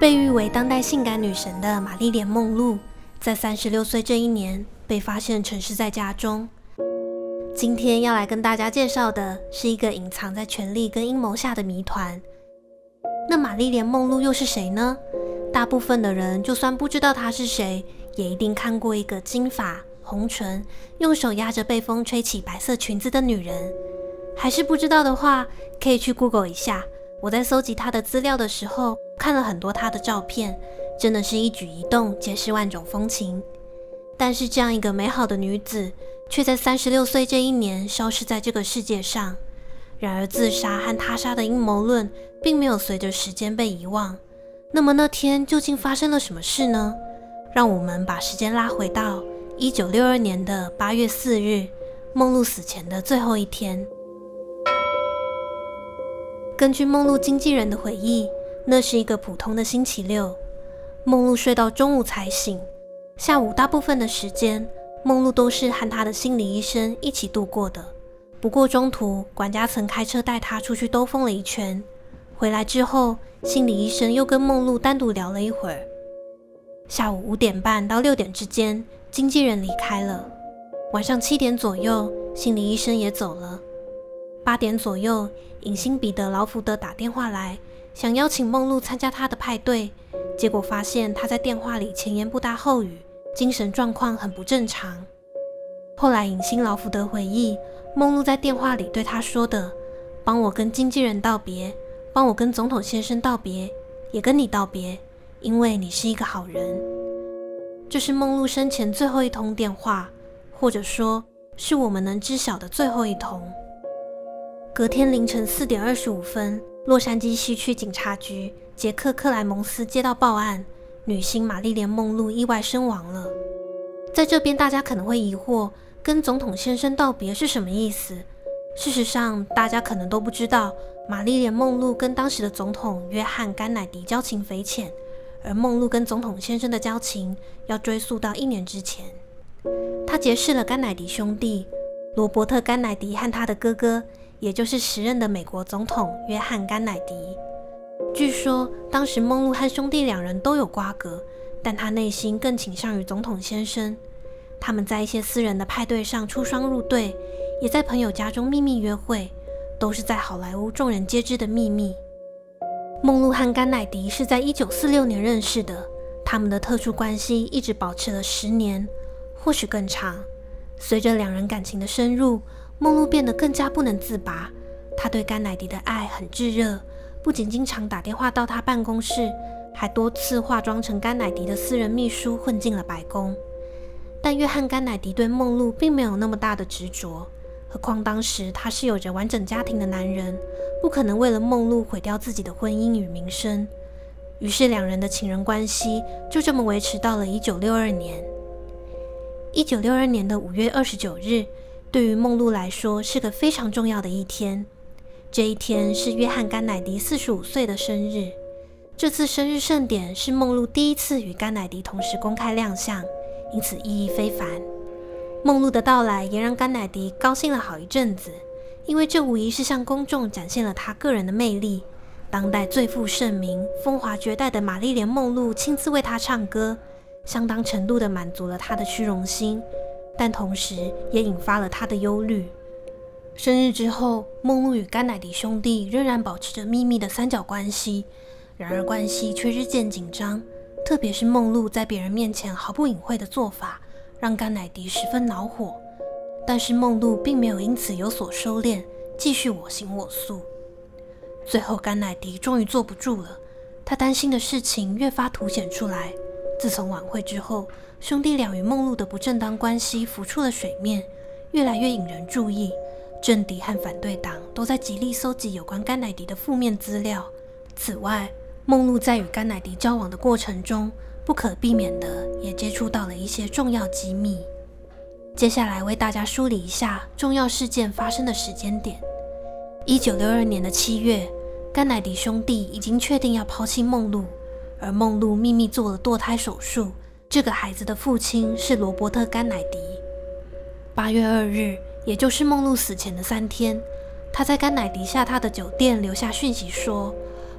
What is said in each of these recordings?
被誉为当代性感女神的玛丽莲·梦露，在三十六岁这一年被发现沉尸在家中。今天要来跟大家介绍的是一个隐藏在权力跟阴谋下的谜团。那玛丽莲·梦露又是谁呢？大部分的人就算不知道她是谁，也一定看过一个金发、红唇、用手压着被风吹起白色裙子的女人。还是不知道的话，可以去 Google 一下。我在搜集她的资料的时候，看了很多她的照片，真的是一举一动皆是万种风情。但是这样一个美好的女子，却在三十六岁这一年消失在这个世界上。然而，自杀和他杀的阴谋论并没有随着时间被遗忘。那么那天究竟发生了什么事呢？让我们把时间拉回到一九六二年的八月四日，梦露死前的最后一天。根据梦露经纪人的回忆，那是一个普通的星期六，梦露睡到中午才醒。下午大部分的时间，梦露都是和她的心理医生一起度过的。不过中途，管家曾开车带她出去兜风了一圈。回来之后，心理医生又跟梦露单独聊了一会儿。下午五点半到六点之间，经纪人离开了。晚上七点左右，心理医生也走了。八点左右，影星彼得·劳福德打电话来，想邀请梦露参加他的派对，结果发现他在电话里前言不搭后语，精神状况很不正常。后来，影星劳福德回忆，梦露在电话里对他说的：“帮我跟经纪人道别。”帮我跟总统先生道别，也跟你道别，因为你是一个好人。这是梦露生前最后一通电话，或者说是我们能知晓的最后一通。隔天凌晨四点二十五分，洛杉矶西区警察局杰克克莱蒙斯接到报案，女星玛丽莲梦露意外身亡了。在这边，大家可能会疑惑，跟总统先生道别是什么意思？事实上，大家可能都不知道。玛丽莲·梦露跟当时的总统约翰·甘乃迪交情匪浅，而梦露跟总统先生的交情要追溯到一年之前。他结识了甘乃迪兄弟罗伯特·甘乃迪和他的哥哥，也就是时任的美国总统约翰·甘乃迪。据说当时梦露和兄弟两人都有瓜葛，但他内心更倾向于总统先生。他们在一些私人的派对上出双入对，也在朋友家中秘密约会。都是在好莱坞众人皆知的秘密。梦露和甘乃迪是在一九四六年认识的，他们的特殊关系一直保持了十年，或许更长。随着两人感情的深入，梦露变得更加不能自拔。她对甘乃迪的爱很炙热，不仅经常打电话到他办公室，还多次化妆成甘乃迪的私人秘书混进了白宫。但约翰·甘乃迪对梦露并没有那么大的执着。何况当时他是有着完整家庭的男人，不可能为了梦露毁掉自己的婚姻与名声。于是两人的情人关系就这么维持到了一九六二年。一九六二年的五月二十九日，对于梦露来说是个非常重要的一天。这一天是约翰·甘乃迪四十五岁的生日。这次生日盛典是梦露第一次与甘乃迪同时公开亮相，因此意义非凡。梦露的到来也让甘乃迪高兴了好一阵子，因为这无疑是向公众展现了他个人的魅力。当代最负盛名、风华绝代的玛丽莲·梦露亲自为他唱歌，相当程度地满足了他的虚荣心，但同时也引发了他的忧虑。生日之后，梦露与甘乃迪兄弟仍然保持着秘密的三角关系，然而关系却日渐紧张，特别是梦露在别人面前毫不隐晦的做法。让甘乃迪十分恼火，但是梦露并没有因此有所收敛，继续我行我素。最后，甘乃迪终于坐不住了，他担心的事情越发凸显出来。自从晚会之后，兄弟俩与梦露的不正当关系浮出了水面，越来越引人注意。政敌和反对党都在极力搜集有关甘乃迪的负面资料。此外，梦露在与甘乃迪交往的过程中，不可避免的也接触到了一些重要机密。接下来为大家梳理一下重要事件发生的时间点：一九六二年的七月，甘乃迪兄弟已经确定要抛弃梦露，而梦露秘密做了堕胎手术。这个孩子的父亲是罗伯特·甘乃迪。八月二日，也就是梦露死前的三天，他在甘乃迪下榻的酒店留下讯息说，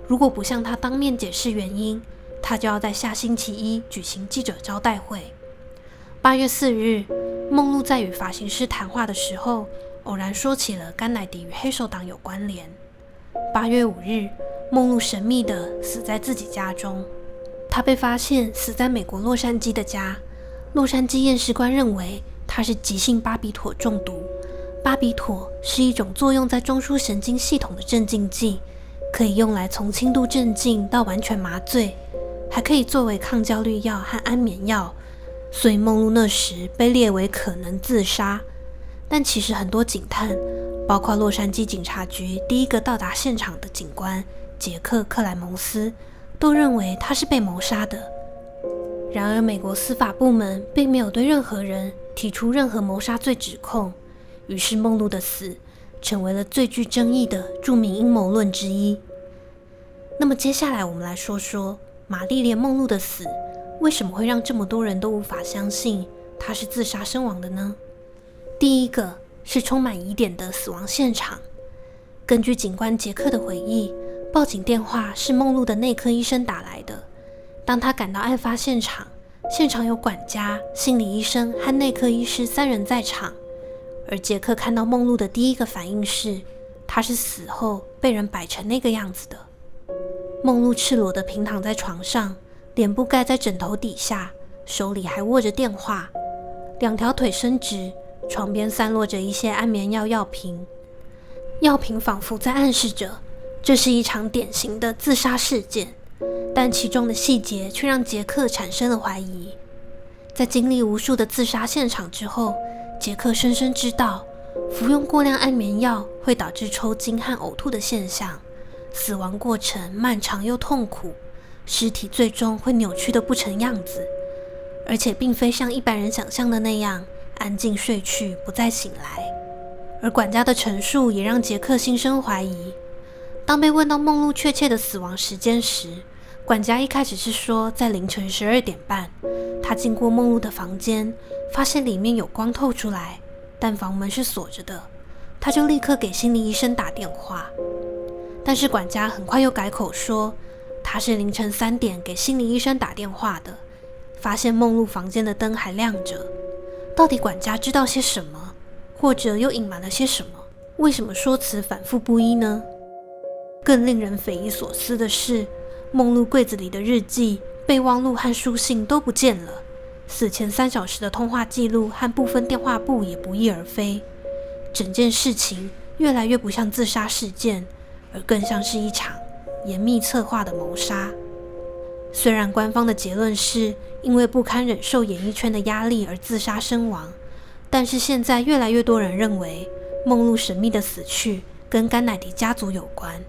如果不向他当面解释原因，他就要在下星期一举行记者招待会。八月四日，梦露在与发型师谈话的时候，偶然说起了甘乃迪与黑手党有关联。八月五日，梦露神秘地死在自己家中。她被发现死在美国洛杉矶的家。洛杉矶验尸官认为她是急性巴比妥中毒。巴比妥是一种作用在中枢神经系统的镇静剂，可以用来从轻度镇静到完全麻醉，还可以作为抗焦虑药和安眠药。所以梦露那时被列为可能自杀，但其实很多警探，包括洛杉矶警察局第一个到达现场的警官杰克·克莱蒙斯，都认为他是被谋杀的。然而，美国司法部门并没有对任何人提出任何谋杀罪指控，于是梦露的死成为了最具争议的著名阴谋论之一。那么，接下来我们来说说玛丽莲·梦露的死。为什么会让这么多人都无法相信他是自杀身亡的呢？第一个是充满疑点的死亡现场。根据警官杰克的回忆，报警电话是梦露的内科医生打来的。当他赶到案发现场，现场有管家、心理医生和内科医师三人在场。而杰克看到梦露的第一个反应是，她是死后被人摆成那个样子的。梦露赤裸地平躺在床上。脸部盖在枕头底下，手里还握着电话，两条腿伸直，床边散落着一些安眠药药瓶，药瓶仿佛在暗示着这是一场典型的自杀事件，但其中的细节却让杰克产生了怀疑。在经历无数的自杀现场之后，杰克深深知道，服用过量安眠药会导致抽筋和呕吐的现象，死亡过程漫长又痛苦。尸体最终会扭曲得不成样子，而且并非像一般人想象的那样安静睡去，不再醒来。而管家的陈述也让杰克心生怀疑。当被问到梦露确切的死亡时间时，管家一开始是说在凌晨十二点半。他经过梦露的房间，发现里面有光透出来，但房门是锁着的。他就立刻给心理医生打电话，但是管家很快又改口说。他是凌晨三点给心理医生打电话的，发现梦露房间的灯还亮着。到底管家知道些什么，或者又隐瞒了些什么？为什么说辞反复不一呢？更令人匪夷所思的是，梦露柜子里的日记、备忘录和书信都不见了，死前三小时的通话记录和部分电话簿也不翼而飞。整件事情越来越不像自杀事件，而更像是一场。严密策划的谋杀。虽然官方的结论是因为不堪忍受演艺圈的压力而自杀身亡，但是现在越来越多人认为梦露神秘的死去跟甘乃迪家族有关。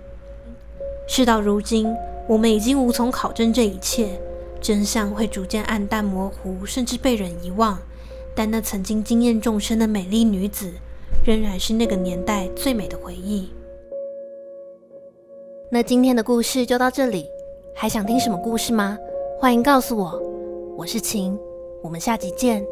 事到如今，我们已经无从考证这一切，真相会逐渐暗淡模糊，甚至被人遗忘。但那曾经惊艳众生的美丽女子，仍然是那个年代最美的回忆。那今天的故事就到这里，还想听什么故事吗？欢迎告诉我，我是晴，我们下集见。